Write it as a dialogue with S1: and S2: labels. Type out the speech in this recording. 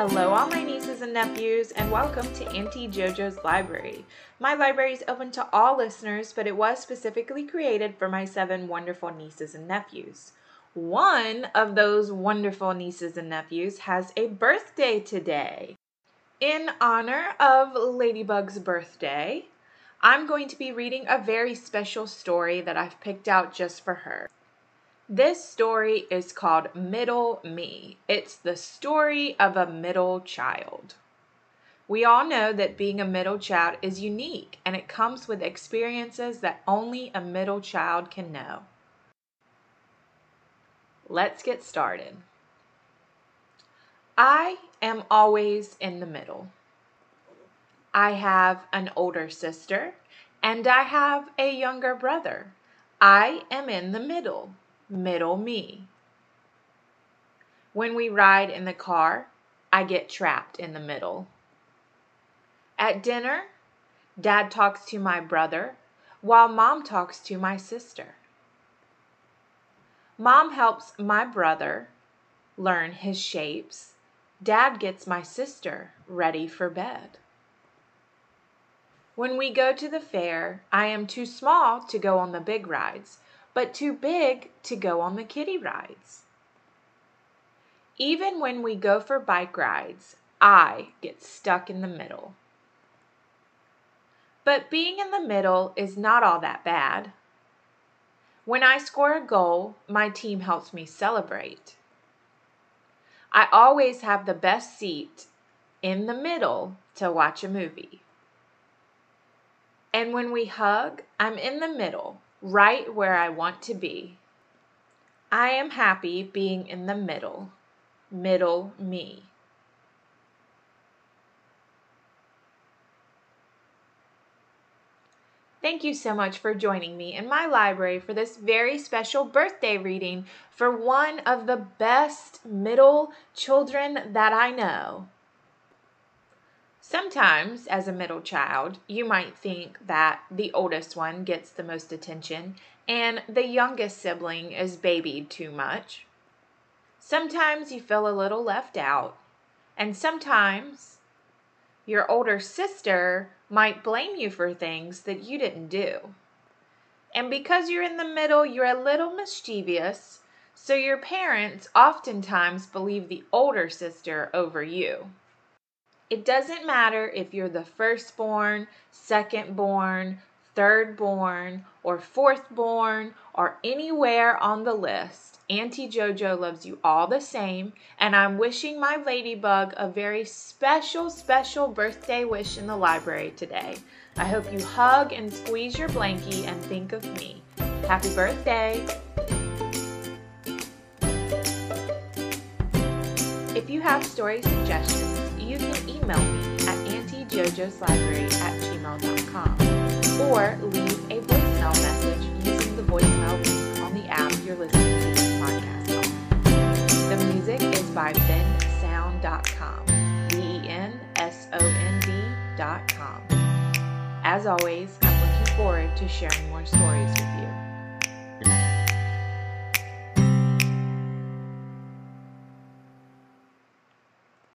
S1: Hello, all my nieces and nephews, and welcome to Auntie JoJo's Library. My library is open to all listeners, but it was specifically created for my seven wonderful nieces and nephews. One of those wonderful nieces and nephews has a birthday today. In honor of Ladybug's birthday, I'm going to be reading a very special story that I've picked out just for her. This story is called Middle Me. It's the story of a middle child. We all know that being a middle child is unique and it comes with experiences that only a middle child can know. Let's get started. I am always in the middle. I have an older sister and I have a younger brother. I am in the middle middle me. When we ride in the car, I get trapped in the middle. At dinner, dad talks to my brother while mom talks to my sister. Mom helps my brother learn his shapes. Dad gets my sister ready for bed. When we go to the fair, I am too small to go on the big rides, but too big to go on the kiddie rides. Even when we go for bike rides, I get stuck in the middle. But being in the middle is not all that bad. When I score a goal, my team helps me celebrate. I always have the best seat in the middle to watch a movie. And when we hug, I'm in the middle right where I want to be. I am happy being in the middle, middle me. Thank you so much for joining me in my library for this very special birthday reading for one of the best middle children that I know. Sometimes, as a middle child, you might think that the oldest one gets the most attention and the youngest sibling is babied too much. Sometimes you feel a little left out, and sometimes your older sister might blame you for things that you didn't do. And because you're in the middle, you're a little mischievous, so your parents oftentimes believe the older sister over you. It doesn't matter if you're the firstborn, secondborn, thirdborn, or fourthborn, or anywhere on the list. Auntie JoJo loves you all the same, and I'm wishing my ladybug a very special, special birthday wish in the library today. I hope you hug and squeeze your blankie and think of me. Happy birthday! If you have story suggestions, email me at auntiejojoslibrary at gmail.com or leave a voicemail message using the voicemail link on the app you're listening to this podcast on. The music is by bensound.com, B-E-N-S-O-N-D dot com. As always, I'm looking forward to sharing more stories with you.